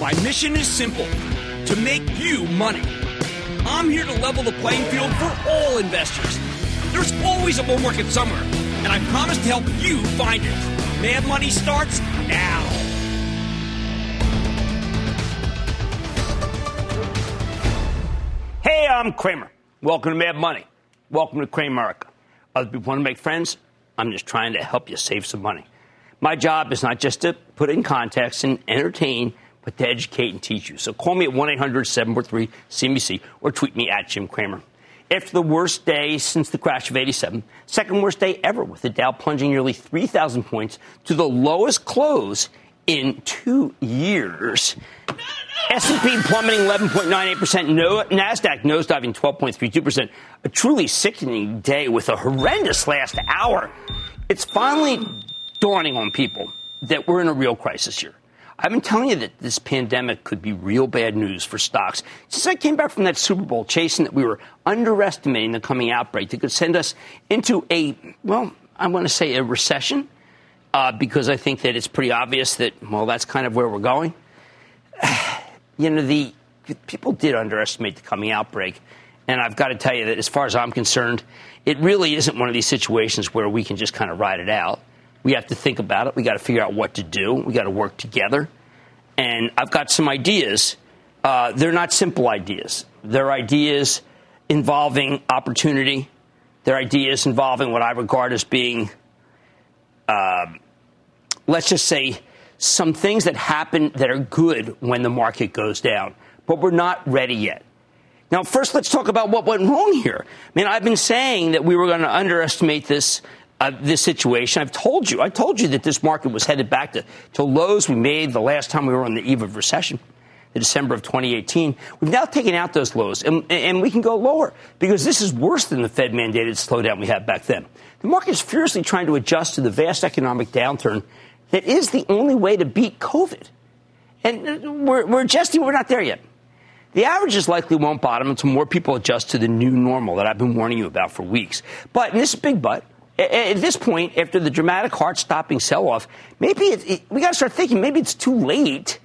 My mission is simple to make you money. I'm here to level the playing field for all investors. There's always a bull market somewhere, and I promise to help you find it. Mad Money starts now. Hey, I'm Cramer. Welcome to Mad Money. Welcome to Cramerica. Other people want to make friends. I'm just trying to help you save some money. My job is not just to put in context and entertain, but to educate and teach you. So call me at 1 800 743 CNBC or tweet me at Jim Cramer. After the worst day since the crash of 87, second worst day ever, with the Dow plunging nearly 3,000 points to the lowest close in two years. S&P plummeting 11.98%, no, Nasdaq nosediving 12.32%. A truly sickening day with a horrendous last hour. It's finally dawning on people that we're in a real crisis here. I've been telling you that this pandemic could be real bad news for stocks. Since I came back from that Super Bowl chasing that we were underestimating the coming outbreak that could send us into a, well, I want to say a recession, uh, because I think that it's pretty obvious that, well, that's kind of where we're going. you know, the people did underestimate the coming outbreak. And I've got to tell you that as far as I'm concerned, it really isn't one of these situations where we can just kind of ride it out. We have to think about it. We got to figure out what to do. We got to work together. And I've got some ideas. Uh, they're not simple ideas. They're ideas involving opportunity. They're ideas involving what I regard as being, uh, let's just say, some things that happen that are good when the market goes down. But we're not ready yet. Now, first, let's talk about what went wrong here. I mean, I've been saying that we were going to underestimate this uh, this situation. I've told you, I told you that this market was headed back to, to lows we made the last time we were on the eve of recession, the December of 2018. We've now taken out those lows, and, and we can go lower because this is worse than the Fed mandated slowdown we had back then. The market is furiously trying to adjust to the vast economic downturn that is the only way to beat COVID. And we're, we're adjusting, we're not there yet. The averages likely won't bottom until more people adjust to the new normal that I've been warning you about for weeks. But, and this is big but, at this point, after the dramatic heart-stopping sell-off, maybe it, it, we got to start thinking maybe it's too late,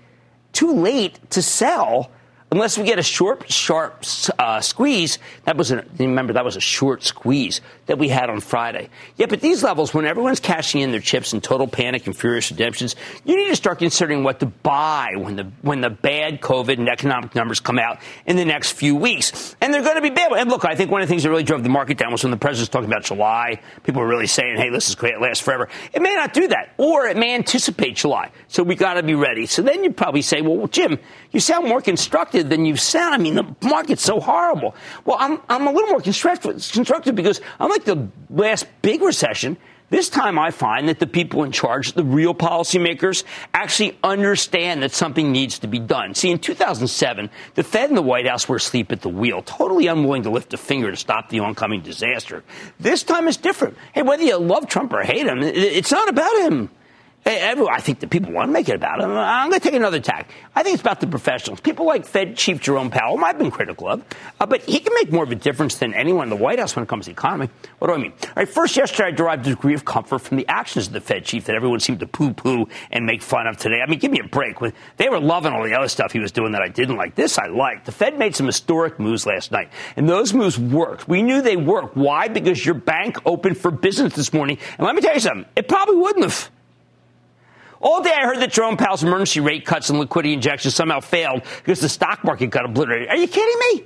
too late to sell unless we get a short, sharp uh, squeeze. That was a, remember that was a short squeeze that we had on Friday. Yeah, but these levels, when everyone's cashing in their chips in total panic and furious redemptions, you need to start considering what to buy when the when the bad COVID and economic numbers come out in the next few weeks, and they're going to be bad. And look, I think one of the things that really drove the market down was when the president's talking about July. People were really saying, "Hey, this is great, it lasts forever." It may not do that, or it may anticipate July. So we got to be ready. So then you probably say, "Well, Jim, you sound more constructive than you sound. I mean, the market's so horrible." Well, I'm I'm a little more constructive because I'm Unlike the last big recession, this time I find that the people in charge, the real policymakers, actually understand that something needs to be done. See, in 2007, the Fed and the White House were asleep at the wheel, totally unwilling to lift a finger to stop the oncoming disaster. This time it's different. Hey, whether you love Trump or hate him, it's not about him. I think that people want to make it about him. I'm going to take another tack. I think it's about the professionals. People like Fed Chief Jerome Powell, I've been critical of, uh, but he can make more of a difference than anyone in the White House when it comes to the economy. What do I mean? All right, first, yesterday I derived a degree of comfort from the actions of the Fed Chief that everyone seemed to poo-poo and make fun of today. I mean, give me a break. They were loving all the other stuff he was doing that I didn't like. This I liked. The Fed made some historic moves last night, and those moves worked. We knew they worked. Why? Because your bank opened for business this morning, and let me tell you something. It probably wouldn't have. All day I heard that Jerome Powell's emergency rate cuts and liquidity injections somehow failed because the stock market got obliterated. Are you kidding me?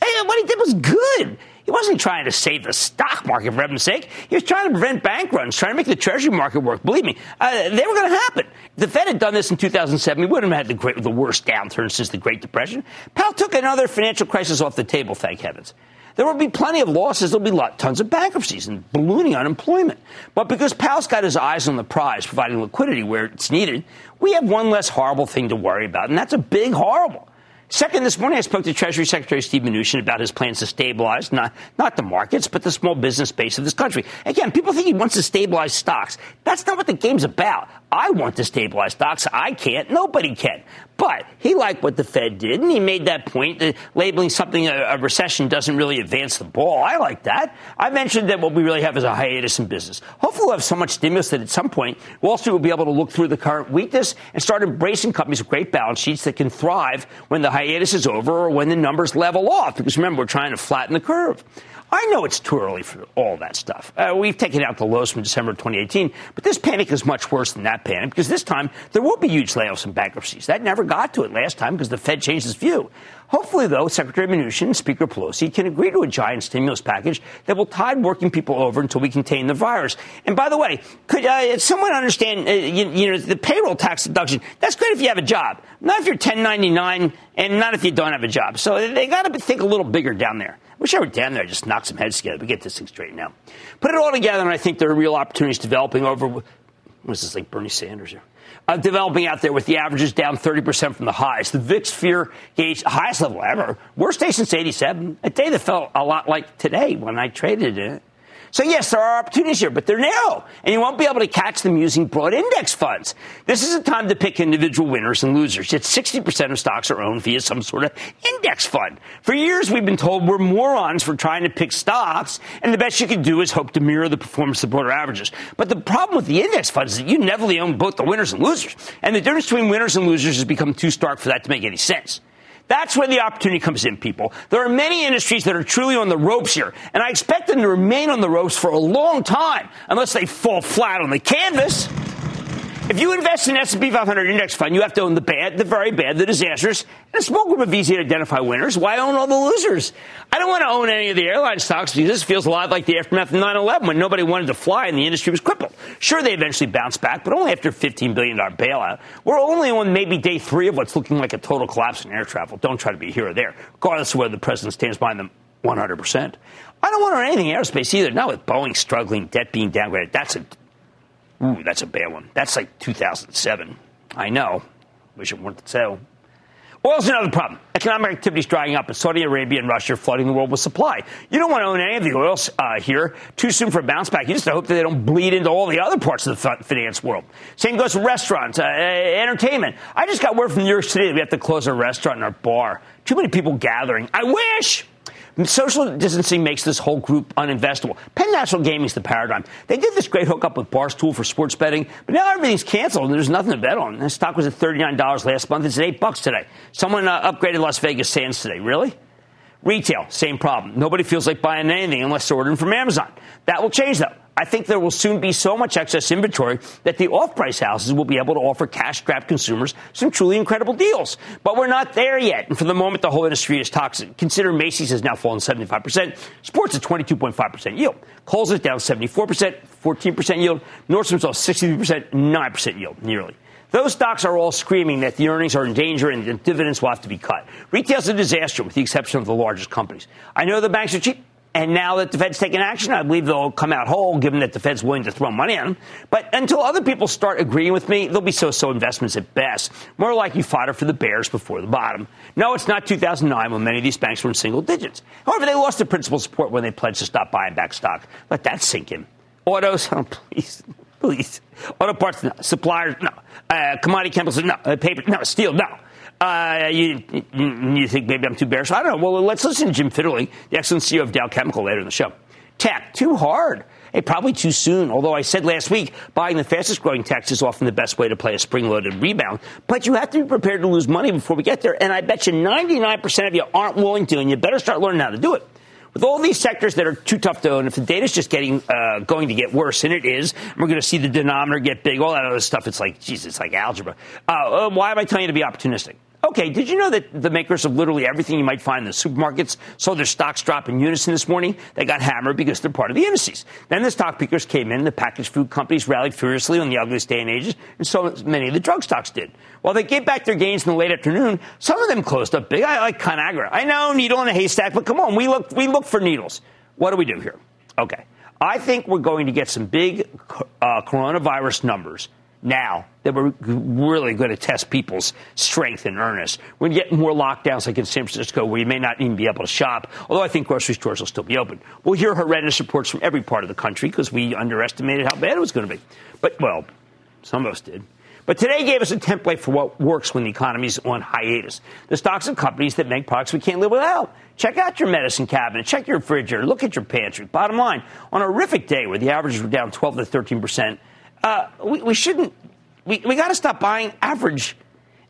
Hey, what he did was good. He wasn't trying to save the stock market for heaven's sake. He was trying to prevent bank runs, trying to make the treasury market work. Believe me, uh, they were going to happen. If the Fed had done this in 2007, we wouldn't have had the, the worst downturn since the Great Depression. Powell took another financial crisis off the table, thank heavens. There will be plenty of losses. There'll be tons of bankruptcies and ballooning unemployment. But because Powell's got his eyes on the prize, providing liquidity where it's needed, we have one less horrible thing to worry about, and that's a big horrible. Second, this morning I spoke to Treasury Secretary Steve Mnuchin about his plans to stabilize not, not the markets, but the small business base of this country. Again, people think he wants to stabilize stocks. That's not what the game's about. I want to stabilize stocks. I can't. Nobody can. But he liked what the Fed did, and he made that point that labeling something a, recession doesn't really advance the ball. I like that. I mentioned that what we really have is a hiatus in business. Hopefully, we'll have so much stimulus that at some point, Wall Street will be able to look through the current weakness and start embracing companies with great balance sheets that can thrive when the hiatus is over or when the numbers level off. Because remember, we're trying to flatten the curve. I know it's too early for all that stuff. Uh, we've taken out the lows from December 2018, but this panic is much worse than that panic because this time there will be huge layoffs and bankruptcies. That never got to it last time because the Fed changed its view. Hopefully, though, Secretary Mnuchin and Speaker Pelosi can agree to a giant stimulus package that will tide working people over until we contain the virus. And by the way, could uh, someone understand, uh, you, you, know, the payroll tax deduction? That's great if you have a job, not if you're 1099 and not if you don't have a job. So they got to think a little bigger down there. Wish I were down there, I just knock some heads together. We get this thing straightened out. Put it all together, and I think there are real opportunities developing over. What is this like Bernie Sanders here? Uh, developing out there with the averages down 30% from the highs. The VIX fear gauge, highest level ever. Worst day since 87. A day that felt a lot like today when I traded it. So yes, there are opportunities here, but they're narrow, and you won't be able to catch them using broad index funds. This is a time to pick individual winners and losers. Yet 60% of stocks are owned via some sort of index fund. For years, we've been told we're morons for trying to pick stocks, and the best you can do is hope to mirror the performance of broader averages. But the problem with the index funds is that you never own both the winners and losers, and the difference between winners and losers has become too stark for that to make any sense. That's where the opportunity comes in, people. There are many industries that are truly on the ropes here, and I expect them to remain on the ropes for a long time unless they fall flat on the canvas. If you invest in S&P 500 index fund, you have to own the bad, the very bad, the disastrous, and a small group of easy to identify winners. Why own all the losers? I don't want to own any of the airline stocks because this feels a lot like the aftermath of 9/11 when nobody wanted to fly and the industry was crippled. Sure, they eventually bounced back, but only after a 15 billion dollar bailout. We're only on maybe day three of what's looking like a total collapse in air travel. Don't try to be here or there, regardless of whether the president stands behind them 100 percent. I don't want to own anything aerospace either. Not with Boeing struggling, debt being downgraded. That's a Ooh, that's a bad one. That's like 2007. I know. Wish it weren't so. Oil's another problem. Economic activity is drying up, and Saudi Arabia and Russia are flooding the world with supply. You don't want to own any of the oil uh, here. Too soon for a bounce back. You just hope that they don't bleed into all the other parts of the finance world. Same goes for restaurants, uh, entertainment. I just got word from New York City that we have to close our restaurant and our bar. Too many people gathering. I wish. Social distancing makes this whole group uninvestable. Penn National Gaming is the paradigm. They did this great hookup with Barstool for sports betting, but now everything's canceled and there's nothing to bet on. The stock was at $39 last month. It's at 8 bucks today. Someone uh, upgraded Las Vegas Sands today. Really? Retail, same problem. Nobody feels like buying anything unless they're ordering from Amazon. That will change though. I think there will soon be so much excess inventory that the off price houses will be able to offer cash strapped consumers some truly incredible deals. But we're not there yet. And for the moment, the whole industry is toxic. Consider Macy's has now fallen 75%, Sports at 22.5% yield. Kohl's is down 74%, 14% yield. Nordstrom's off 63%, 9% yield, nearly. Those stocks are all screaming that the earnings are in danger and the dividends will have to be cut. Retail's a disaster with the exception of the largest companies. I know the banks are cheap. And now that the Fed's taking action, I believe they'll come out whole, given that the Fed's willing to throw money them. But until other people start agreeing with me, they'll be so-so investments at best. More like you fodder for the bears before the bottom. No, it's not 2009 when many of these banks were in single digits. However, they lost their principal support when they pledged to stop buying back stock. Let that sink in. Autos, oh, please, please. Auto parts, no. Suppliers, no. Uh, commodity chemicals, no. Uh, paper, no. Steel, no. Uh, you, you think maybe I'm too bearish? I don't know. Well, let's listen to Jim Fitterling, the excellent CEO of Dow Chemical, later in the show. Tech, too hard. Hey, probably too soon. Although I said last week, buying the fastest growing techs is often the best way to play a spring loaded rebound. But you have to be prepared to lose money before we get there. And I bet you 99% of you aren't willing to, and you better start learning how to do it. With all these sectors that are too tough to own, if the data is just getting uh, going to get worse, and it is, we're going to see the denominator get big, all that other stuff. It's like, geez, it's like algebra. Uh, uh, why am I telling you to be opportunistic? Okay, did you know that the makers of literally everything you might find in the supermarkets saw their stocks drop in unison this morning? They got hammered because they're part of the indices. Then the stock pickers came in, the packaged food companies rallied furiously on the ugliest day and ages, and so many of the drug stocks did. While they gave back their gains in the late afternoon, some of them closed up big. I like Conagra. I know needle in a haystack, but come on, we look we look for needles. What do we do here? Okay, I think we're going to get some big uh, coronavirus numbers now that we're really going to test people's strength in earnest. We're going to get more lockdowns like in San Francisco where you may not even be able to shop, although I think grocery stores will still be open. We'll hear horrendous reports from every part of the country because we underestimated how bad it was going to be. But, well, some of us did. But today gave us a template for what works when the economy's on hiatus. The stocks of companies that make products we can't live without. Check out your medicine cabinet, check your refrigerator, look at your pantry. Bottom line, on a horrific day where the averages were down 12 to 13 percent, uh, we, we, shouldn't, we, we got to stop buying average.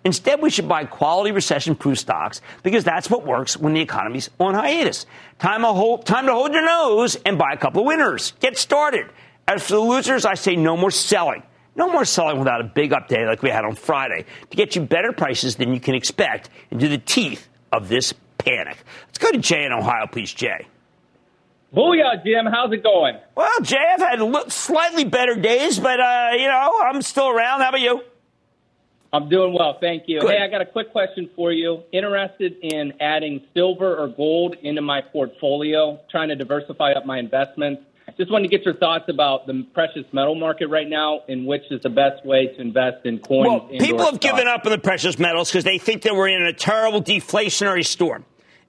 Instead, we should buy quality recession proof stocks because that's what works when the economy's on hiatus. Time, hold, time to hold your nose and buy a couple of winners. Get started. As for the losers, I say no more selling. No more selling without a big up day like we had on Friday to get you better prices than you can expect into the teeth of this panic. Let's go to Jay in Ohio, please, Jay. Booyah, Jim. How's it going? Well, Jay, I've had slightly better days, but, uh, you know, I'm still around. How about you? I'm doing well, thank you. Good. Hey, I got a quick question for you. Interested in adding silver or gold into my portfolio, trying to diversify up my investments. Just wanted to get your thoughts about the precious metal market right now and which is the best way to invest in coins. Well, people have stocks. given up on the precious metals because they think that we're in a terrible deflationary storm.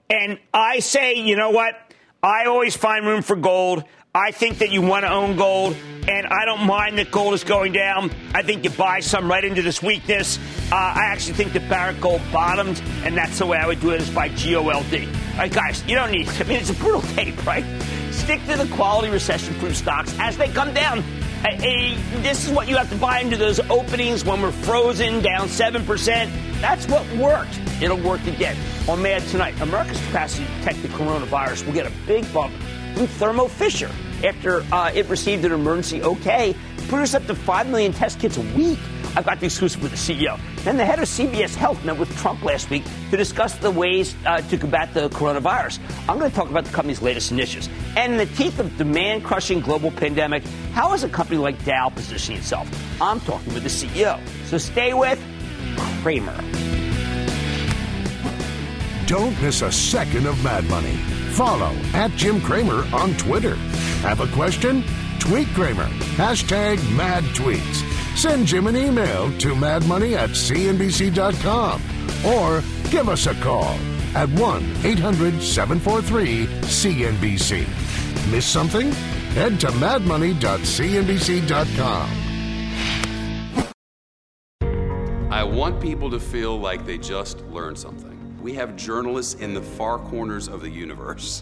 And I say, you know what? I always find room for gold. I think that you want to own gold, and I don't mind that gold is going down. I think you buy some right into this weakness. Uh, I actually think that Barrick Gold bottomed, and that's the way I would do it is by GOLD. All right, guys, you don't need, I mean, it's a brutal tape, right? Stick to the quality recession proof stocks as they come down. This is what you have to buy into those openings when we're frozen down 7%. That's what worked. It'll work again. On Mad tonight, America's capacity to detect the coronavirus will get a big bump from Thermo Fisher after uh, it received an emergency okay produce up to 5 million test kits a week. I've got the exclusive with the CEO. Then the head of CVS Health met with Trump last week to discuss the ways uh, to combat the coronavirus. I'm going to talk about the company's latest initiatives. And in the teeth of demand crushing global pandemic, how is a company like Dow positioning itself? I'm talking with the CEO. So stay with Cramer. Don't miss a second of Mad Money. Follow at Jim Cramer on Twitter. Have a question? Tweet Cramer. Hashtag mad tweets. Send Jim an email to madmoney at cnbc.com or give us a call at 1 800 743 CNBC. Miss something? Head to madmoney.cnbc.com. I want people to feel like they just learned something. We have journalists in the far corners of the universe.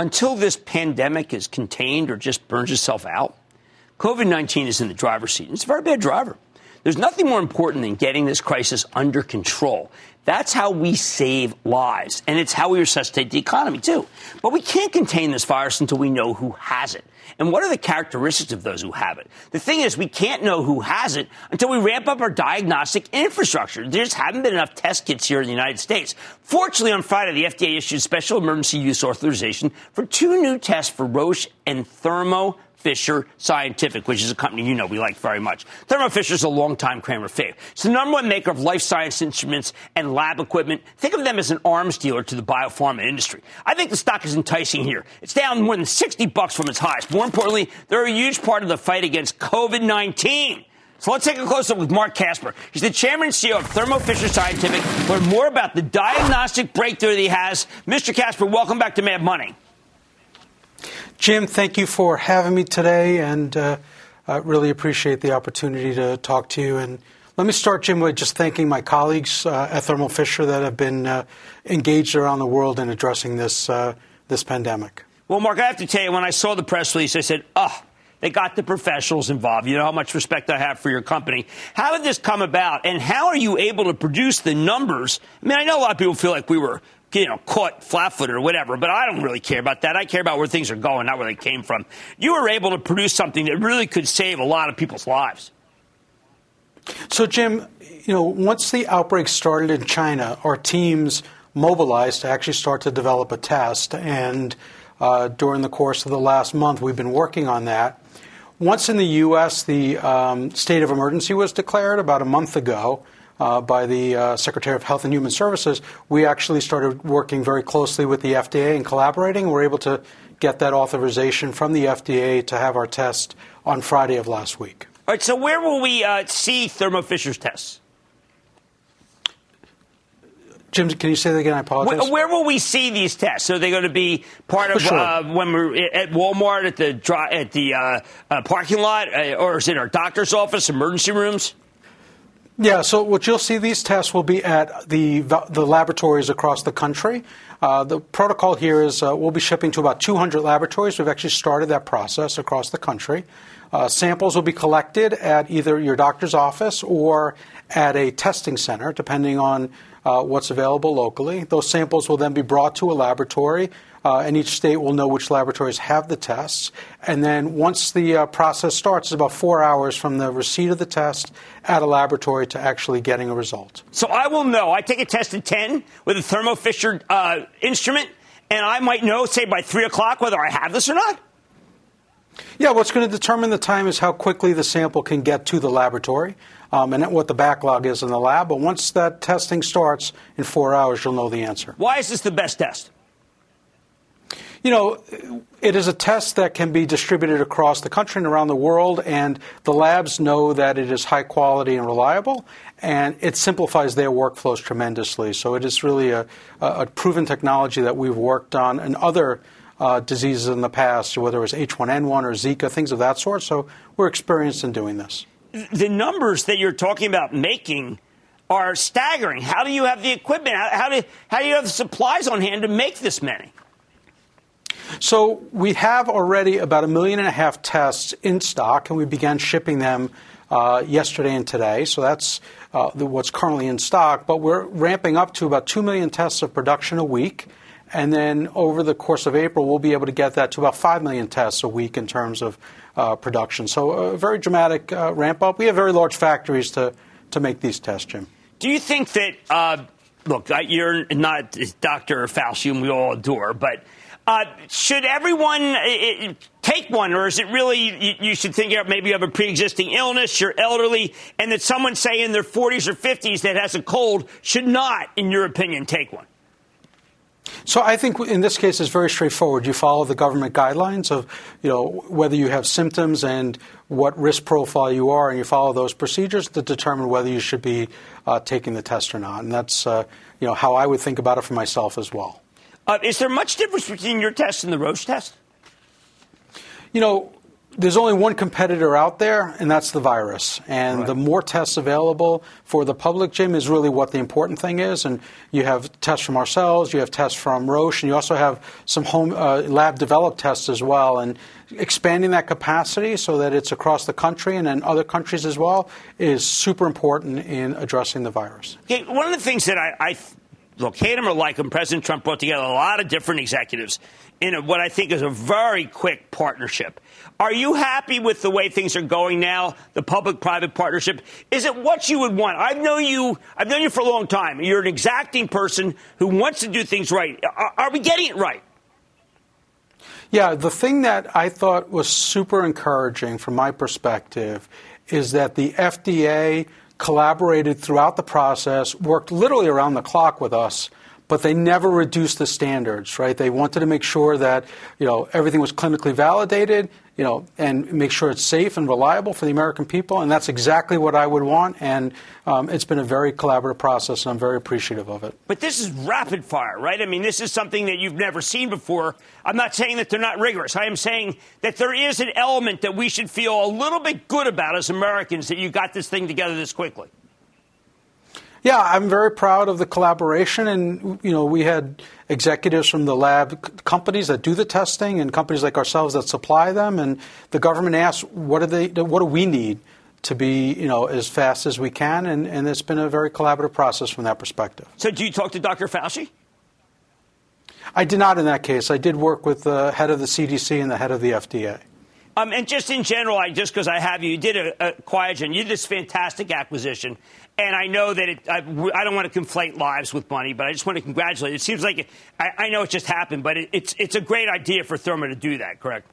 Until this pandemic is contained or just burns itself out, COVID 19 is in the driver's seat. It's a very bad driver. There's nothing more important than getting this crisis under control. That's how we save lives, and it's how we resuscitate the economy, too. But we can't contain this virus until we know who has it. And what are the characteristics of those who have it? The thing is, we can't know who has it until we ramp up our diagnostic infrastructure. There just haven't been enough test kits here in the United States. Fortunately, on Friday, the FDA issued special emergency use authorization for two new tests for Roche and Thermo Fisher Scientific, which is a company you know we like very much. Thermo Fisher is a longtime Cramer fave. It's the number one maker of life science instruments and lab equipment. Think of them as an arms dealer to the biopharma industry. I think the stock is enticing here. It's down more than 60 bucks from its highs. More importantly, they're a huge part of the fight against COVID-19. So let's take a close up with Marc Casper. He's the chairman and CEO of Thermo Fisher Scientific. Learn more about the diagnostic breakthrough that he has. Mr. Casper, welcome back to Mad Money. Jim, thank you for having me today, and uh, I really appreciate the opportunity to talk to you. And Let me start, Jim, with just thanking my colleagues uh, at Thermo Fisher that have been uh, engaged around the world in addressing this uh, this pandemic. Well, Marc, I have to tell you, when I saw the press release, I said, "Oh, they got the professionals involved. You know how much respect I have for your company. How did this come about, and how are you able to produce the numbers? I mean, I know a lot of people feel like we were you know, caught flat-footed or whatever, but I don't really care about that. I care about where things are going, not where they came from. You were able to produce something that really could save a lot of people's lives. So, Jim, you know, once the outbreak started in China, our teams mobilized to actually start to develop a test, and uh, during the course of the last month, we've been working on that. Once in the U.S., the um, state of emergency was declared about a month ago uh, by the uh, Secretary of Health and Human Services, we actually started working very closely with the FDA and collaborating. We we're able to get that authorization from the FDA to have our test on Friday of last week. All right, so where will we uh, see Thermo Fisher's tests? Jim, can you say that again? I apologize. Where, where will we see these tests? Are they going to be part of sure. uh, when we're at Walmart at the at the uh, uh, parking lot, uh, or is it our doctor's office, emergency rooms? Yeah, so what you'll see these tests will be at the the laboratories across the country. Uh, the protocol here is uh, we'll be shipping to about 200 laboratories. We've actually started that process across the country. Uh, samples will be collected at either your doctor's office or at a testing center, depending on uh, what's available locally. Those samples will then be brought to a laboratory uh, and each state will know which laboratories have the tests. And then once the uh, process starts, it's about four hours from the receipt of the test at a laboratory to actually getting a result. So I will know. I take a test at 10 with a Thermo Fisher uh, instrument, and I might know, say, by 3 o'clock whether I have this or not? Yeah, what's going to determine the time is how quickly the sample can get to the laboratory um, and what the backlog is in the lab. But once that testing starts in four hours, you'll know the answer. Why is this the best test? You know, it is a test that can be distributed across the country and around the world, and the labs know that it is high quality and reliable, and it simplifies their workflows tremendously. So it is really a, a proven technology that we've worked on in other uh, diseases in the past, whether it was H1N1 or Zika, things of that sort. So we're experienced in doing this. The numbers that you're talking about making are staggering. How do you have the equipment? How, how, do, how do you have the supplies on hand to make this many? So we have already about a million and a half tests in stock, and we began shipping them uh, yesterday and today. So that's uh, the, what's currently in stock. But we're ramping up to about 2 million tests of production a week. And then over the course of April, we'll be able to get that to about 5 million tests a week in terms of uh, production. So a very dramatic uh, ramp up. We have very large factories to, to make these tests, Jim. Do you think that, uh, look, you're not Dr. Fauci, and we all adore, but uh, should everyone uh, take one, or is it really you, you should think about maybe you have a pre-existing illness, you're elderly, and that someone, say, in their 40s or 50s that has a cold should not, in your opinion, take one? So I think in this case it's very straightforward. You follow the government guidelines of, you know, whether you have symptoms and what risk profile you are, and you follow those procedures to determine whether you should be uh, taking the test or not. And that's, uh, you know, how I would think about it for myself as well. Uh, is there much difference between your test and the Roche test? You know, there's only one competitor out there, and that's the virus. And right. the more tests available for the public, Jim, is really what the important thing is. And you have tests from ourselves, you have tests from Roche, and you also have some home uh, lab developed tests as well. And expanding that capacity so that it's across the country and in other countries as well is super important in addressing the virus. Okay, one of the things that I, I look, hate him or like him, President Trump brought together a lot of different executives in a, what I think is a very quick partnership. Are you happy with the way things are going now, the public-private partnership? Is it what you would want? I've known you. I've known you for a long time. You're an exacting person who wants to do things right. Are, are we getting it right? Yeah, the thing that I thought was super encouraging from my perspective is that the FDA collaborated throughout the process, worked literally around the clock with us, but they never reduced the standards, right? They wanted to make sure that, you know, everything was clinically validated, you know, and make sure it's safe and reliable for the American people, and that's exactly what I would want, and um, it's been a very collaborative process, and I'm very appreciative of it. But this is rapid fire, right? I mean, this is something that you've never seen before. I'm not saying that they're not rigorous. I am saying that there is an element that we should feel a little bit good about as Americans that you got this thing together this quickly. Yeah, I'm very proud of the collaboration, and you know, we had executives from the lab companies that do the testing, and companies like ourselves that supply them, and the government asked, "What do they? What do we need to be, you know, as fast as we can?" And, and it's been a very collaborative process from that perspective. So, do you talk to Dr. Fauci? I did not in that case. I did work with the head of the CDC and the head of the FDA. Um, and just in general, I, just because I have you, you did a, a Qiagen, you did this fantastic acquisition. And I know that it, I, I, don't want to conflate lives with money, but I just want to congratulate. It seems like it, I, I, know it just happened, but it, it's it's a great idea for Thermo to do that. Correct?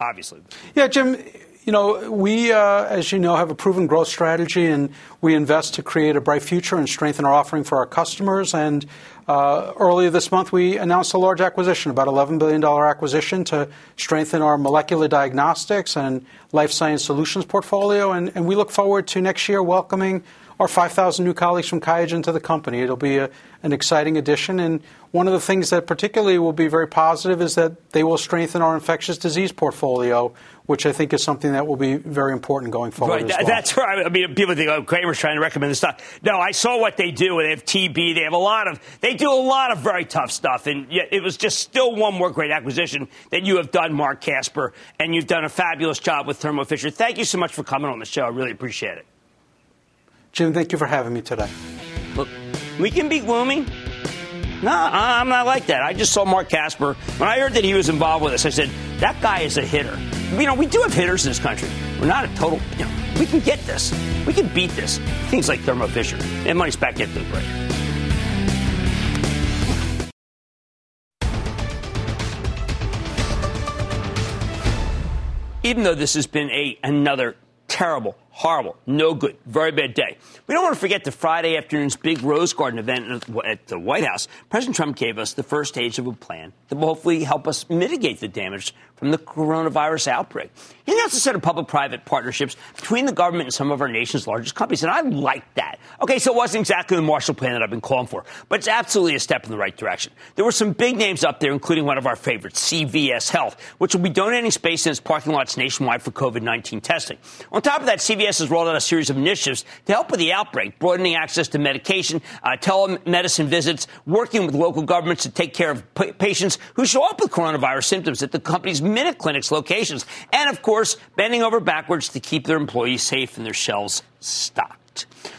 Obviously. Yeah, Jim. You know, we, uh, as you know, have a proven growth strategy, and we invest to create a bright future and strengthen our offering for our customers. And uh, earlier this month, we announced a large acquisition, about $11 billion acquisition, to strengthen our molecular diagnostics and life science solutions portfolio. And, and we look forward to next year welcoming our 5,000 new colleagues from QIAGEN to the company. It'll be a, an exciting addition. And one of the things that particularly will be very positive is that they will strengthen our infectious disease portfolio, which I think is something that will be very important going forward. Right. Well. That's right. I mean, people think, oh, Cramer's trying to recommend this stuff. No, I saw what they do. They have TB. They have a lot of, they do a lot of very tough stuff. And yet it was just still one more great acquisition that you have done, Marc Casper. And you've done a fabulous job with Thermo Fisher. Thank you so much for coming on the show. I really appreciate it. Jim, thank you for having me today. Look, we can be gloomy. No, I'm not like that. I just saw Marc Casper. When I heard that he was involved with this, I said, that guy is a hitter. You know, we do have hitters in this country. We're not a total, you know, we can get this. We can beat this. Things like Thermo Fisher. And money's back into the break. Even though this has been a another terrible, horrible, no good, very bad day. We don't want to forget the Friday afternoon's big Rose Garden event at the White House. President Trump gave us the first stage of a plan that will hopefully help us mitigate the damage from the coronavirus outbreak. He announced a set of public private partnerships between the government and some of our nation's largest companies, and I like that. Okay, so it wasn't exactly the Marshall Plan that I've been calling for, but it's absolutely a step in the right direction. There were some big names up there, including one of our favorites, CVS Health, which will be donating space in its parking lots nationwide for COVID 19 testing. On top of that, CVS has rolled out a series of initiatives to help with the outbreak, broadening access to medication, uh, telemedicine visits, working with local governments to take care of p- patients who show up with coronavirus symptoms at the company's Minute Clinics locations, and of course, bending over backwards to keep their employees safe and their shelves stocked.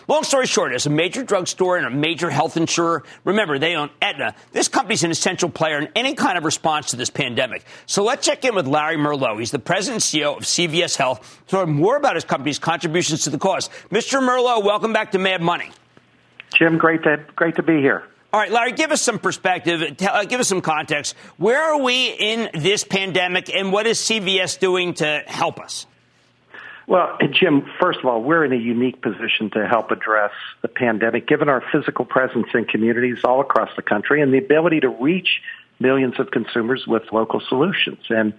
Long story short, as a major drugstore and a major health insurer, remember they own Aetna. This company's an essential player in any kind of response to this pandemic. So let's check in with Larry Merlo. He's the president and CEO of CVS Health to learn more about his company's contributions to the cause. Mr. Merlo, welcome back to Mad Money. Jim, great to great to be here. All right, Larry, give us some perspective. Tell, uh, give us some context. Where are we in this pandemic, and what is CVS doing to help us? Well, Jim, first of all, we're in a unique position to help address the pandemic, given our physical presence in communities all across the country and the ability to reach millions of consumers with local solutions. And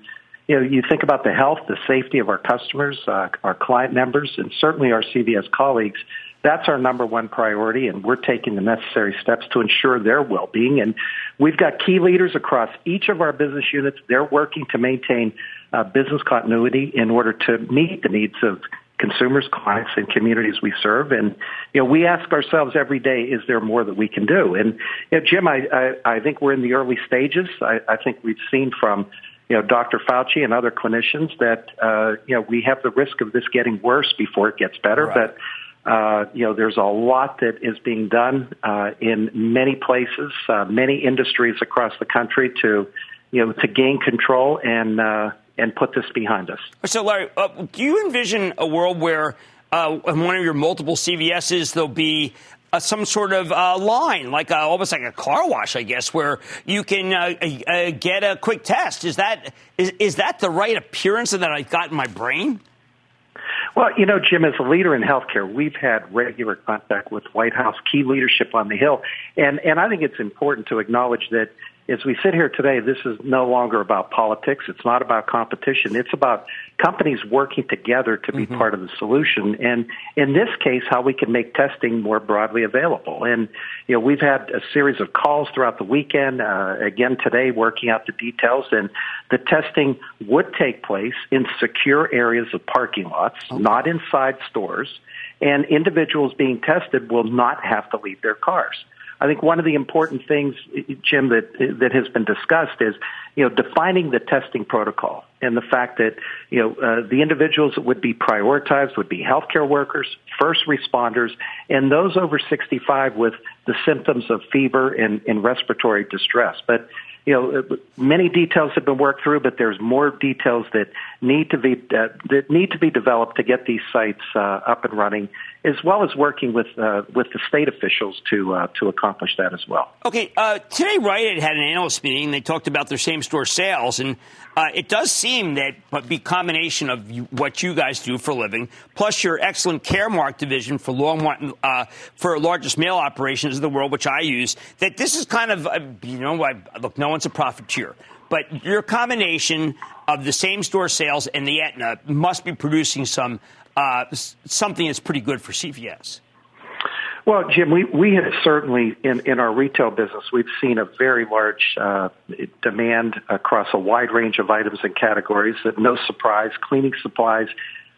you know, you think about the health, the safety of our customers, uh, our client members, and certainly our CVS colleagues. That's our number one priority, and we're taking the necessary steps to ensure their well-being. And we've got key leaders across each of our business units. They're working to maintain uh, business continuity in order to meet the needs of consumers, clients, and communities we serve. And you know, we ask ourselves every day: Is there more that we can do? And you know, Jim, I, I, I think we're in the early stages. I, I think we've seen from you know, Dr. Fauci and other clinicians that, uh, you know, we have the risk of this getting worse before it gets better. Right. But uh, you know, there's a lot that is being done uh, in many places, uh, many industries across the country to, you know, to gain control and uh, and put this behind us. So, Larry, uh, do you envision a world where uh, in one of your multiple CVSs there'll be uh, some sort of uh, line, like uh, almost like a car wash, I guess, where you can uh, get a quick test. Is that is, is that the right appearance that I've got in my brain? Well, you know, Jim, as a leader in healthcare, we've had regular contact with White House key leadership on the Hill, and and I think it's important to acknowledge that as we sit here today, this is no longer about politics. It's not about competition. It's about companies working together to be mm-hmm. part of the solution. And in this case, how we can make testing more broadly available. And, you know, we've had a series of calls throughout the weekend, uh, again today, working out the details. And the testing would take place in secure areas of parking lots, okay. not inside stores and individuals being tested will not have to leave their cars. I think one of the important things, Jim, that that has been discussed is, you know, defining the testing protocol and the fact that, you know, uh, the individuals that would be prioritized would be healthcare workers, first responders, and those over 65 with the symptoms of fever and, and respiratory distress. But you know, many details have been worked through, but there's more details that need to be uh, that need to be developed to get these sites uh, up and running as well as working with uh, with the state officials to uh, to accomplish that as well. Okay, uh, today Rite had an analyst meeting. They talked about their same store sales, and uh, it does seem that but the combination of what you guys do for a living, plus your excellent Caremark division for long for largest mail operations in the world, which I use, that this is kind of you know I, look, no one's a profiteer. But your combination of the same store sales and the Aetna must be producing some uh, something that's pretty good for CVS. Well, Jim, we, we have certainly, in, in our retail business, we've seen a very large uh, demand across a wide range of items and categories. That no surprise, cleaning supplies,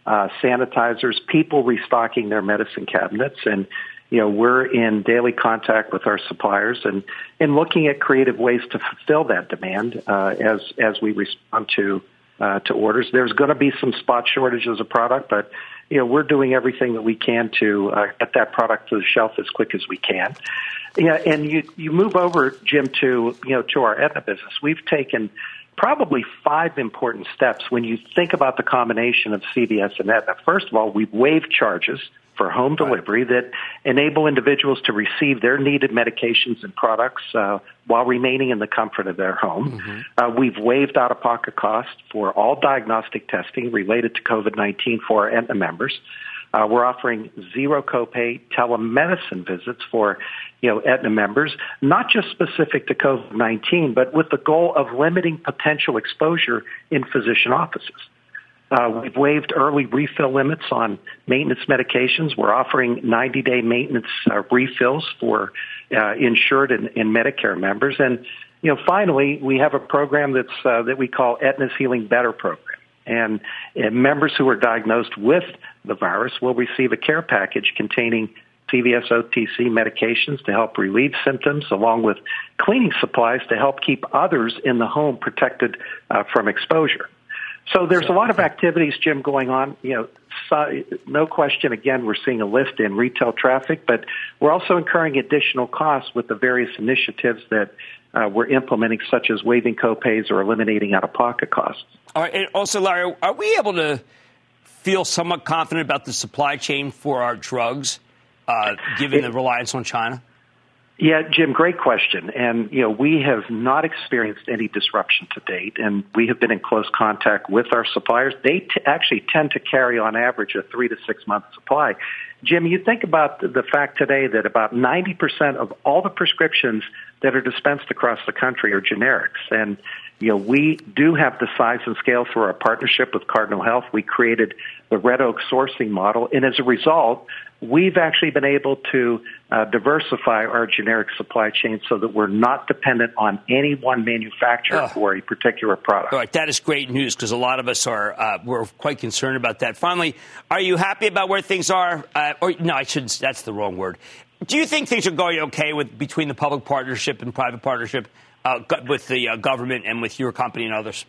uh, sanitizers, people restocking their medicine cabinets, and you know we're in daily contact with our suppliers and and looking at creative ways to fulfill that demand uh, as as we respond to uh, to orders. There's going to be some spot shortages of product, but you know we're doing everything that we can to uh, get that product to the shelf as quick as we can. Yeah, and you you move over, Jim, to you know to our Aetna business. We've taken probably five important steps when you think about the combination of CVS and Aetna. First of all, we've waived charges for home delivery that enable individuals to receive their needed medications and products uh, while remaining in the comfort of their home. Mm-hmm. Uh, we've waived out of pocket costs for all diagnostic testing related to COVID 19 for our Aetna members. Uh, we're offering zero copay telemedicine visits for, you know, Aetna members, not just specific to COVID-19, but with the goal of limiting potential exposure in physician offices. Uh, we've waived early refill limits on maintenance medications. We're offering 90 day maintenance uh, refills for uh, insured and, and, Medicare members. And, you know, finally, we have a program that's, uh, that we call Aetna's Healing Better program. And members who are diagnosed with the virus will receive a care package containing CVS OTC medications to help relieve symptoms, along with cleaning supplies to help keep others in the home protected uh, from exposure. So there's a lot of activities, Jim, going on. You know, so, no question. Again, we're seeing a lift in retail traffic, but we're also incurring additional costs with the various initiatives that uh, we're implementing, such as waiving copays or eliminating out-of-pocket costs. All right. And also, Larry, are we able to feel somewhat confident about the supply chain for our drugs, uh, given it, the reliance on China? Yeah, Jim, great question. And, you know, we have not experienced any disruption to date, and we have been in close contact with our suppliers. They t- actually tend to carry, on average, a three to six month supply. Jim, you think about the fact today that about 90% of all the prescriptions that are dispensed across the country are generics. And, you know, we do have the size and scale through our partnership with Cardinal Health. We created the Red Oak sourcing model, and as a result, we've actually been able to uh, diversify our generic supply chain so that we're not dependent on any one manufacturer oh. for a particular product. All right, that is great news because a lot of us are uh, we're quite concerned about that. Finally, are you happy about where things are? Uh, or no, I shouldn't. That's the wrong word. Do you think things are going okay with between the public partnership and private partnership uh, with the uh, government and with your company and others?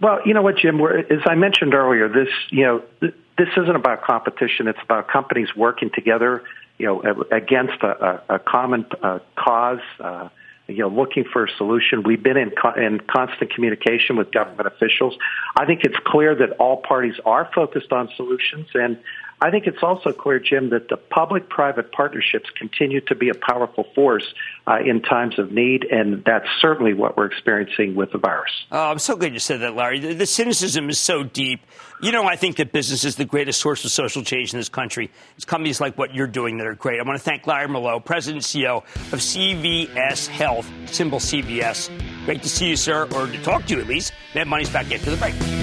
Well, you know what, Jim? as I mentioned earlier, this you know this isn't about competition. It's about companies working together, you know, against a, a, a common uh, cause. Uh, you know, looking for a solution. We've been in, co- in constant communication with government officials. I think it's clear that all parties are focused on solutions, and I think it's also clear, Jim, that the public-private partnerships continue to be a powerful force uh, in times of need, and that's certainly what we're experiencing with the virus. Oh, I'm so glad you said that, Larry. The, the cynicism is so deep. You know, I think that business is the greatest source of social change in this country. It's companies like what you're doing that are great. I want to thank Larry Merlo, President and CEO of CVS Health, symbol CVS. Great to see you, sir, or to talk to you at least. Mad Money's back after the break.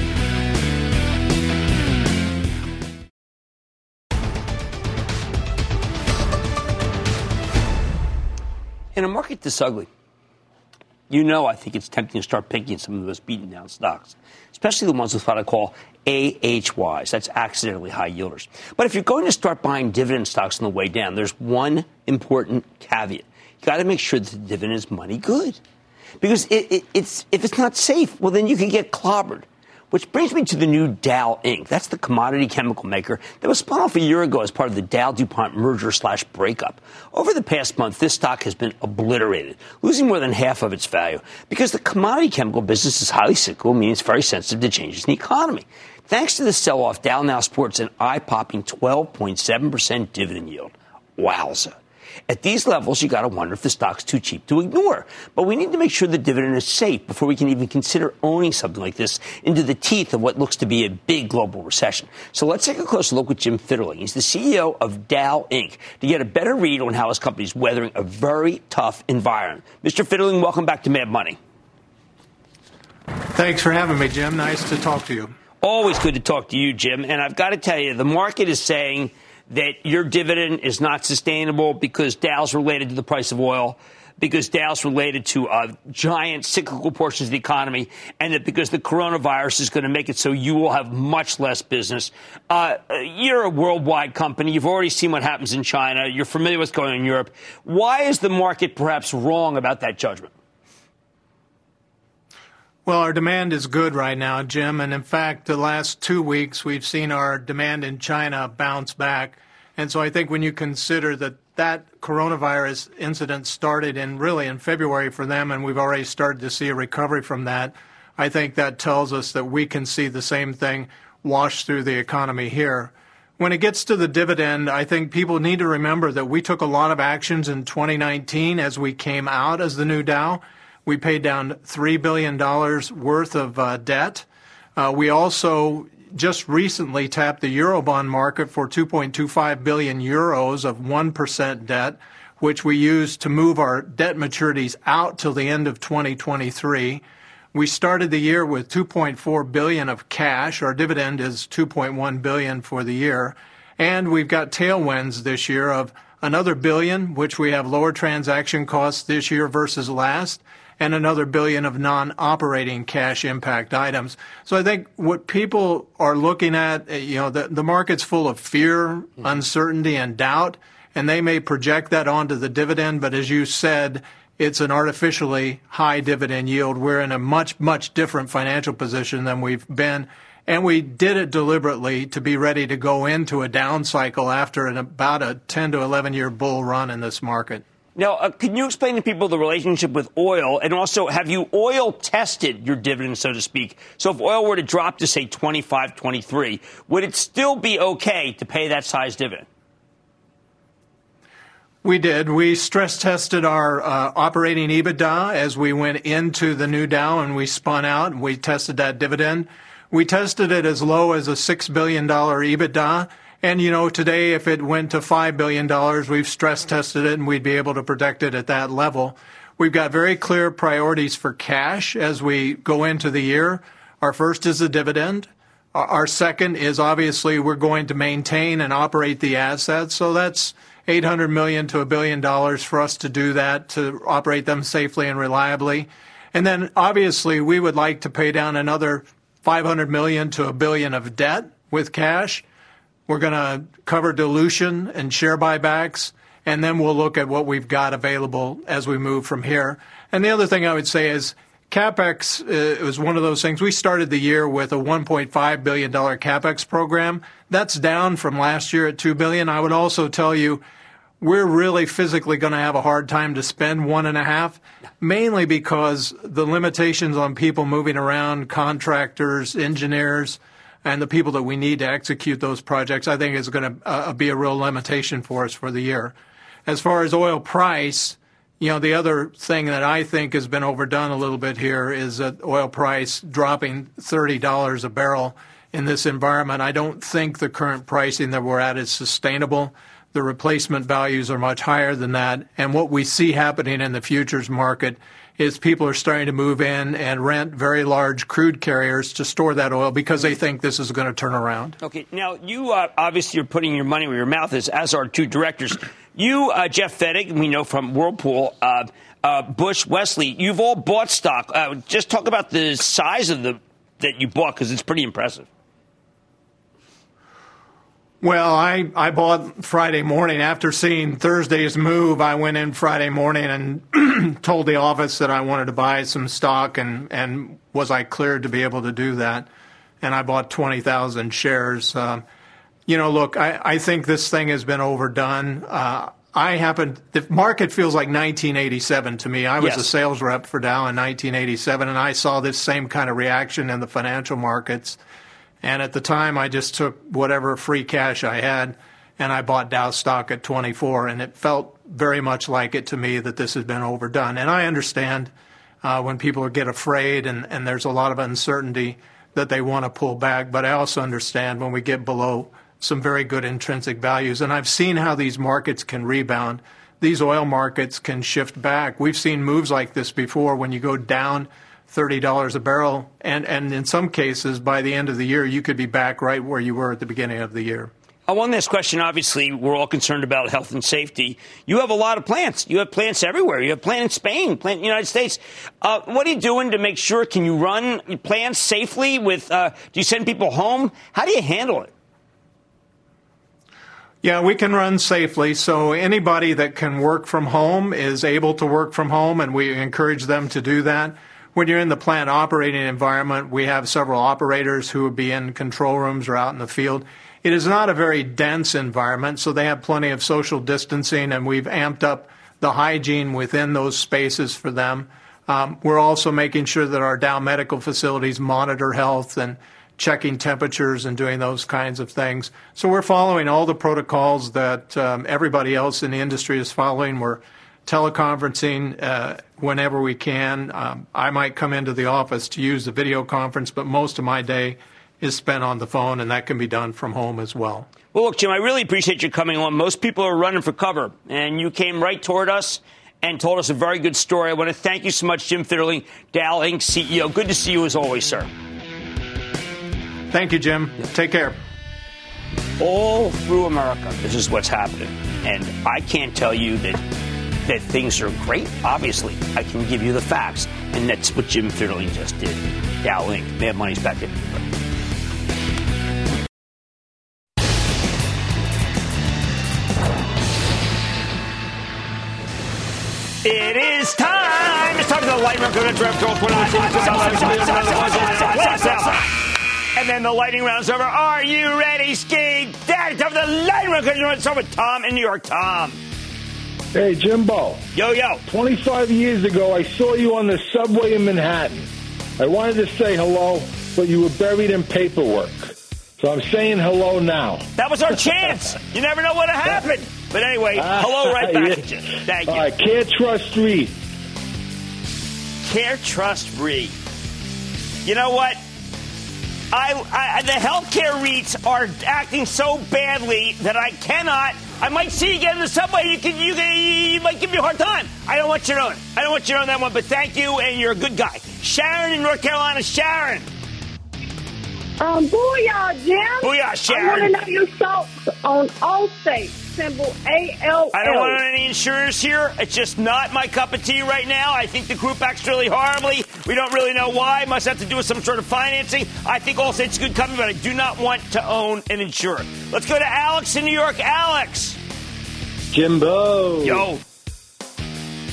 In a market this ugly, you know I think it's tempting to start picking some of those beaten down stocks, especially the ones with what I call AHYs. That's accidentally high yielders. But if you're going to start buying dividend stocks on the way down, there's one important caveat. You got to make sure that the dividend is money good. Because it, it, it's, if it's not safe, well, then you can get clobbered. Which brings me to the new Dow Inc. That's the commodity chemical maker that was spun off a year ago as part of the Dow DuPont merger slash breakup. Over the past month, this stock has been obliterated, losing more than half of its value because the commodity chemical business is highly cyclical, meaning it's very sensitive to changes in the economy. Thanks to the sell off, Dow now sports an eye popping 12.7% dividend yield. Wowza. At these levels, you got to wonder if the stock's too cheap to ignore. But we need to make sure the dividend is safe before we can even consider owning something like this into the teeth of what looks to be a big global recession. So let's take a closer look with Jim Fitterling. He's the CEO of Dow Inc. to get a better read on how his company is weathering a very tough environment. Mr. Fitterling, welcome back to Mad Money. Thanks for having me, Jim. Nice to talk to you. Always good to talk to you, Jim. And I've got to tell you, the market is saying that your dividend is not sustainable because Dow's related to the price of oil, because Dow's related to uh, giant cyclical portions of the economy, and that because the coronavirus is going to make it so you will have much less business. Uh, you're a worldwide company. You've already seen what happens in China. You're familiar with what's going on in Europe. Why is the market perhaps wrong about that judgment? Well, our demand is good right now, Jim. And in fact, the last two weeks, we've seen our demand in China bounce back. And so I think when you consider that that coronavirus incident started in really in February for them, and we've already started to see a recovery from that, I think that tells us that we can see the same thing wash through the economy here. When it gets to the dividend, I think people need to remember that we took a lot of actions in 2019 as we came out as the new Dow. We paid down $3 billion worth of uh, debt. Uh, we also just recently tapped the Eurobond market for 2.25 billion euros of 1% debt, which we used to move our debt maturities out till the end of 2023. We started the year with 2.4 billion of cash. Our dividend is 2.1 billion for the year. And we've got tailwinds this year of another billion, which we have lower transaction costs this year versus last and another billion of non-operating cash impact items. So I think what people are looking at, eh, you know, the, the market's full of fear, mm-hmm. uncertainty, and doubt, and they may project that onto the dividend. But as you said, it's an artificially high dividend yield. We're in a much, much different financial position than we've been. And we did it deliberately to be ready to go into a down cycle after an, about a 10 to 11 year bull run in this market. Now, uh, can you explain to people the relationship with oil? And also, have you oil tested your dividend, so to speak? So if oil were to drop to, say, 25, 23, would it still be okay to pay that size dividend? We did. We stress tested our uh, operating EBITDA as we went into the new Dow and we spun out and we tested that dividend. We tested it as low as a $6 billion EBITDA and, you know, today, if it went to $5 billion, we've stress tested it and we'd be able to protect it at that level. We've got very clear priorities for cash as we go into the year. Our first is the dividend. Our second is obviously we're going to maintain and operate the assets. So that's 800 million to a billion dollars for us to do that, to operate them safely and reliably. And then obviously we would like to pay down another 500 million to a billion of debt with cash. We're going to cover dilution and share buybacks, and then we'll look at what we've got available as we move from here. And the other thing I would say is CapEx uh, was one of those things. We started the year with a $1.5 billion CapEx program. That's down from last year at 2 billion. I would also tell you we're really physically going to have a hard time to spend one and a half, mainly because the limitations on people moving around, contractors, engineers, and the people that we need to execute those projects, I think is going to uh, be a real limitation for us for the year. As far as oil price, you know, the other thing that I think has been overdone a little bit here is that oil price dropping $30 a barrel in this environment. I don't think the current pricing that we're at is sustainable. The replacement values are much higher than that. And what we see happening in the futures market is people are starting to move in and rent very large crude carriers to store that oil because they think this is going to turn around. Okay. Now, you uh, obviously are putting your money where your mouth is, as are two directors. You, uh, Jeff Fettig, we know from Whirlpool, uh, uh, Bush, Wesley, you've all bought stock. Uh, just talk about the size of the that you bought because it's pretty impressive. Well, I, I bought Friday morning. After seeing Thursday's move, I went in Friday morning and told the office that I wanted to buy some stock, and, and was I cleared to be able to do that? And I bought 20,000 shares. Um, you know, look, I, I think this thing has been overdone. Uh, I happened, the market feels like 1987 to me. I was Yes. a sales rep for Dow in 1987, and I saw this same kind of reaction in the financial markets. And at the time, I just took whatever free cash I had and I bought Dow stock at 24. And it felt very much like it to me that this has been overdone. And I understand uh, when people get afraid and, and there's a lot of uncertainty that they want to pull back. But I also understand when we get below some very good intrinsic values. And I've seen how these markets can rebound. These oil markets can shift back. We've seen moves like this before when you go down $30 a barrel. And, and in some cases, by the end of the year, you could be back right where you were at the beginning of the year. One last question. Obviously, we're all concerned about health and safety. You have a lot of plants. You have plants everywhere. You have plant in Spain, plant in the United States. Uh, what are you doing to make sure? Can you run plants safely? With uh, do you send people home? How do you handle it? Yeah, we can run safely. So anybody that can work from home is able to work from home, and we encourage them to do that. When you're in the plant operating environment, we have several operators who would be in control rooms or out in the field. It is not a very dense environment, so they have plenty of social distancing, and we've amped up the hygiene within those spaces for them. Um, we're also making sure that our Dow medical facilities monitor health and checking temperatures and doing those kinds of things. So we're following all the protocols that um, everybody else in the industry is following. We're teleconferencing uh, whenever we can. Um, I might come into the office to use the video conference, but most of my day is spent on the phone, and that can be done from home as well. Well, look, Jim, I really appreciate you coming on. Most people are running for cover, and you came right toward us and told us a very good story. I want to thank you so much, Jim Fitterling, Dow Inc. CEO. Good to see you as always, sir. Thank you, Jim. Take care. all through America, this is what's happening. And I can't tell you that that things are great. Obviously, I can give you the facts, and that's what Jim Fitterling just did. Dow Link, Mad Money's back in. It is time. It's time for the lightning round. Go to. And then the lightning round's over. Are you ready, Ski? Daddy, time for the lightning round. Want to Tom in New York. Tom. Hey, Jimbo. Yo, yo. 25 years ago, I saw you on the subway in Manhattan. I wanted to say hello, but you were buried in paperwork. So I'm saying hello now. That was our chance. You never know what'll happen. But anyway, ah. hello right back at you. Thank you. All right, CareTrust REIT. Care Trust Re. You know what? I, I the healthcare REITs are acting so badly that I cannot. I might see you again in the subway. You can, you can, you might give me a hard time. I don't want you to own. it. I don't want you to own that one. But thank you, and you're a good guy. Sharon in North Carolina. Sharon. Um, booyah, Jim. Booyah, Sharon. I want to know your thoughts on Allstate, symbol ALL. I don't want any insurers here. It's just not my cup of tea right now. I think the group acts really horribly. We don't really know why. Must have to do with some sort of financing. I think Allstate's a good company, but I do not want to own an insurer. Let's go to Alex in New York. Alex. Jimbo. Yo.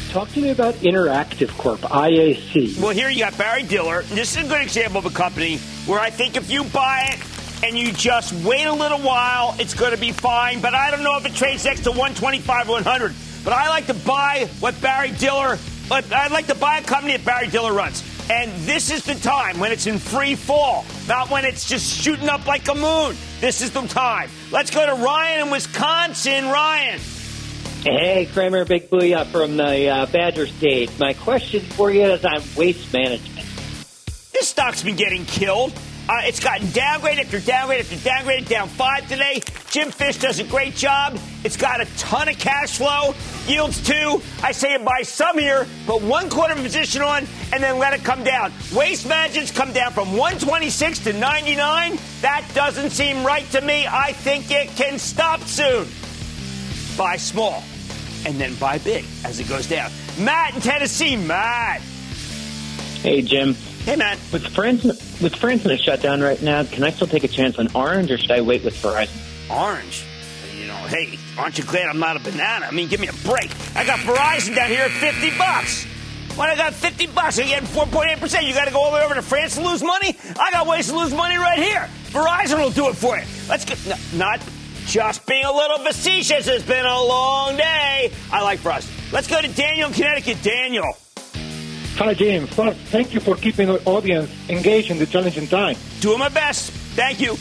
Talk to me about Interactive Corp, IAC. Well, here you got Barry Diller. This is a good example of a company where I think if you buy it and you just wait a little while, it's going to be fine. But I don't know if it trades next to 125 or 100. But I like to buy what Barry Diller. But I'd like to buy a company that Barry Diller runs. And this is the time when it's in free fall, not when it's just shooting up like a moon. This is the time. Let's go to Ryan in Wisconsin. Ryan. Hey, Cramer, big booyah from the uh, Badger State. My question for you is on waste management. This stock's been getting killed. Uh, it's gotten downgrade after downgrade after downgrade, down five today. Jim Fish does a great job. It's got a ton of cash flow, yields two. I say buy some here, put one quarter of position on, and then let it come down. Waste management's come down from 126 to 99. That doesn't seem right to me. I think it can stop soon. Buy small. and then buy big as it goes down. Matt in Tennessee, Matt. Hey, Jim. Hey, Matt. With France, with France in a shutdown right now, can I still take a chance on Orange, or should I wait with Verizon? Orange. You know, hey, aren't you glad I'm not a banana? I mean, give me a break. I got Verizon down here at 50 bucks. When I got 50 bucks, I'm getting 4.8%. You got to go all the way over to France to lose money? I got ways to lose money right here. Verizon will do it for you. Let's get, no, not just being a little facetious. It's been a long day. I like Verizon. Let's go to Daniel in Connecticut. Daniel. Hi, Jim. First, thank you for keeping the audience engaged in the challenging time. Doing my best. Thank you.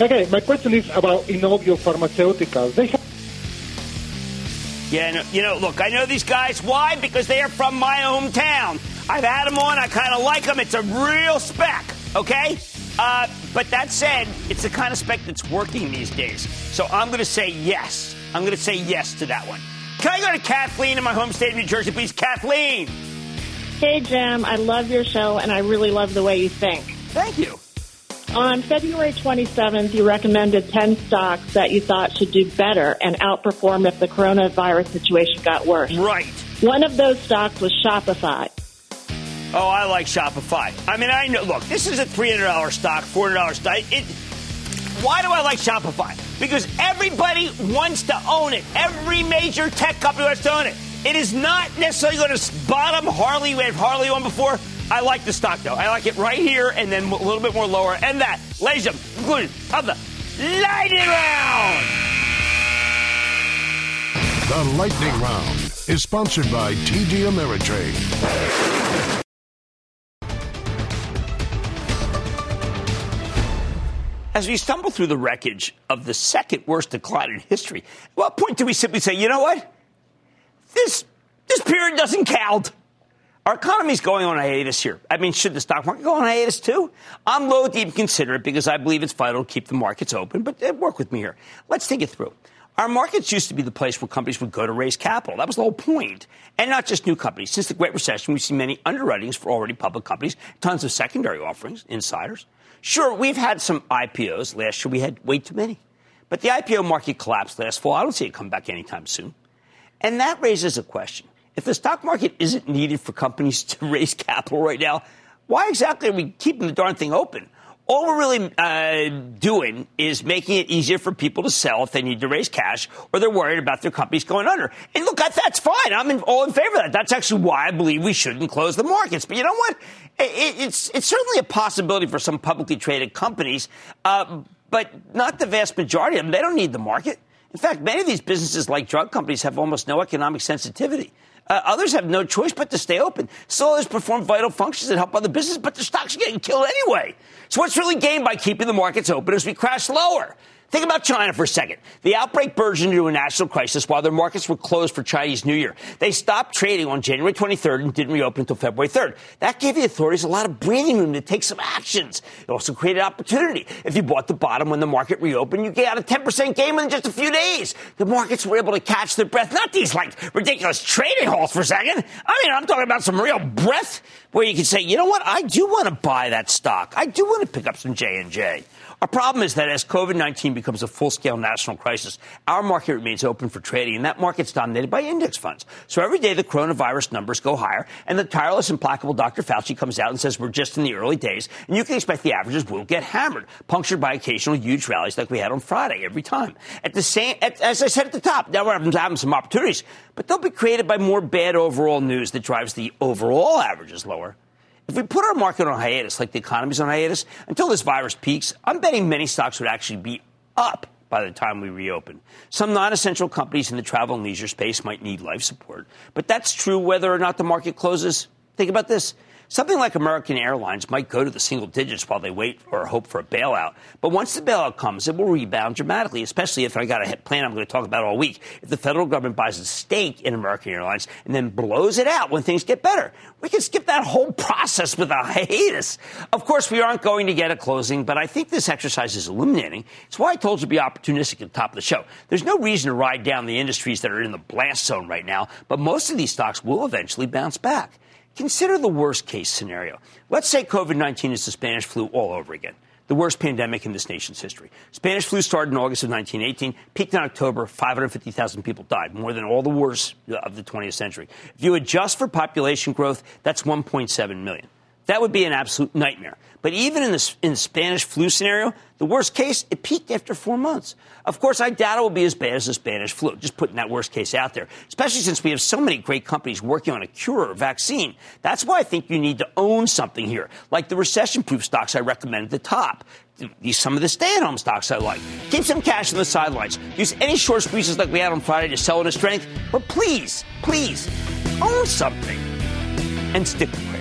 Okay, my question is about Inovio Pharmaceuticals. They have Yeah, no, you know, look, I know these guys. Why? Because they are from my hometown. I've had them on. I kind of like them. It's a real spec, okay? Uh, but that said, it's the kind of spec that's working these days. So I'm going to say yes. I'm going to say yes to that one. Can I go to Kathleen in my home state of New Jersey, please? Kathleen. Hey, Jim. I love your show, and I really love the way you think. Thank you. On February 27th, you recommended 10 stocks that you thought should do better and outperform if the coronavirus situation got worse. Right. One of those stocks was Shopify. Oh, I like Shopify. I mean, I know. Look, this is a three hundred dollars stock, four hundred dollars stock. It. Why do I like Shopify? Because everybody wants to own it. Every major tech company wants to own it. It is not necessarily going to bottom Harley. We had Harley on before. I like the stock though. I like it right here and then a little bit more lower. And that, ladies and gentlemen, of the lightning round. The Lightning Round is sponsored by TD Ameritrade. As we stumble through the wreckage of the second worst decline in history, at what point do we simply say, you know what? This this period doesn't count. Our economy's going on hiatus here. I mean, should the stock market go on hiatus too? I'm loath to even consider it because I believe it's vital to keep the markets open, but uh, work with me here. Let's think it through. Our markets used to be the place where companies would go to raise capital. That was the whole point. And not just new companies. Since the Great Recession, we've seen many underwritings for already public companies, tons of secondary offerings, insiders. Sure, we've had some IPOs. Last year, we had way too many. But the IPO market collapsed last fall. I don't see it come back anytime soon. And that raises a question. If the stock market isn't needed for companies to raise capital right now, why exactly are we keeping the darn thing open? All we're really uh, doing is making it easier for people to sell if they need to raise cash or they're worried about their companies going under. And look, that's fine. I'm in, all in favor of that. That's actually why I believe we shouldn't close the markets. But you know what? It, it's, it's certainly a possibility for some publicly traded companies, uh, but not the vast majority of them. They don't need the market. In fact, many of these businesses, like drug companies, have almost no economic sensitivity. Uh, others have no choice but to stay open. Still others perform vital functions that help other businesses, but their stocks are getting killed anyway. So what's really gained by keeping the markets open as we crash lower? Think about China for a second. The outbreak burgeoned into a national crisis while their markets were closed for Chinese New Year. They stopped trading on January 23rd and didn't reopen until February 3rd. That gave the authorities a lot of breathing room to take some actions. It also created opportunity. If you bought the bottom when the market reopened, you get out a 10% gain within just a few days. The markets were able to catch their breath. Not these like ridiculous trading halls for a second. I mean, I'm talking about some real breath where you can say, you know what? I do want to buy that stock. I do want to pick up some J&J. Our problem is that as COVID 19 becomes a full scale national crisis, our market remains open for trading, and that market's dominated by index funds. So every day the coronavirus numbers go higher, and the tireless, implacable Dr. Fauci comes out and says we're just in the early days, and you can expect the averages will get hammered, punctured by occasional huge rallies like we had on Friday every time. At the same, at, as I said at the top, now we're having some opportunities, but they'll be created by more bad overall news that drives the overall averages lower. If we put our market on hiatus, like the economy's on hiatus, until this virus peaks, I'm betting many stocks would actually be up by the time we reopen. Some non essential companies in the travel and leisure space might need life support, but that's true whether or not the market closes. Think about this. Something like American Airlines might go to the single digits while they wait or hope for a bailout. But once the bailout comes, it will rebound dramatically, especially if I got a plan I'm going to talk about all week. If the federal government buys a stake in American Airlines and then blows it out when things get better, we can skip that whole process with a hiatus. Of course, we aren't going to get a closing, but I think this exercise is illuminating. It's why I told you to be opportunistic at the top of the show. There's no reason to ride down the industries that are in the blast zone right now, but most of these stocks will eventually bounce back. Consider the worst case scenario. Let's say COVID 19 is the Spanish flu all over again. the worst pandemic in this nation's history. Spanish flu started in August of 1918, peaked in October, 550,000 people died, more than all the wars uh, of the 20th century. If you adjust for population growth, that's 1.7 million. That would be an absolute nightmare. But even in the, in Spanish flu scenario, the worst case, it peaked after four months. Of course, I doubt it will be as bad as the Spanish flu, just putting that worst case out there, especially since we have so many great companies working on a cure or vaccine. That's why I think you need to own something here, like the recession proof stocks I recommend at the top. Some of the stay at home stocks I like. Keep some cash on the sidelines. Use any short squeezes like we had on Friday to sell into strength. But please, please, own something and stick with it.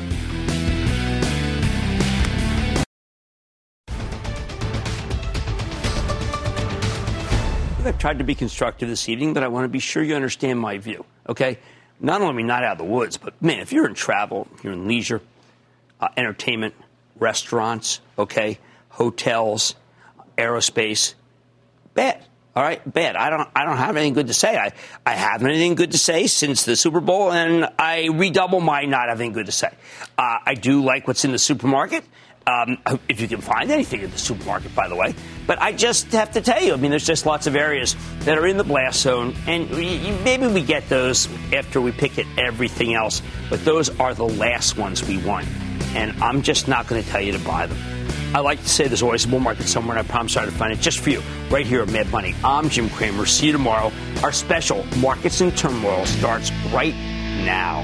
I've tried to be constructive this evening, but I want to be sure you understand my view, okay? Not only me not out of the woods, but man, if you're in travel, you're in leisure, uh, entertainment, restaurants, okay, hotels, aerospace, bad. All right, bad. I don't. I don't have anything good to say. I, I haven't anything good to say since the Super Bowl, and I redouble my not having good to say. Uh, I do like what's in the supermarket. Um, if you can find anything in the supermarket, by the way. But I just have to tell you, I mean, there's just lots of areas that are in the blast zone, and maybe we get those after we pick at everything else. But those are the last ones we want, and I'm just not going to tell you to buy them. I like to say there's always a bull market somewhere, and I promise I'll find it just for you, right here at Mad Money. I'm Jim Cramer. See you tomorrow. Our special Markets in Turmoil starts right now.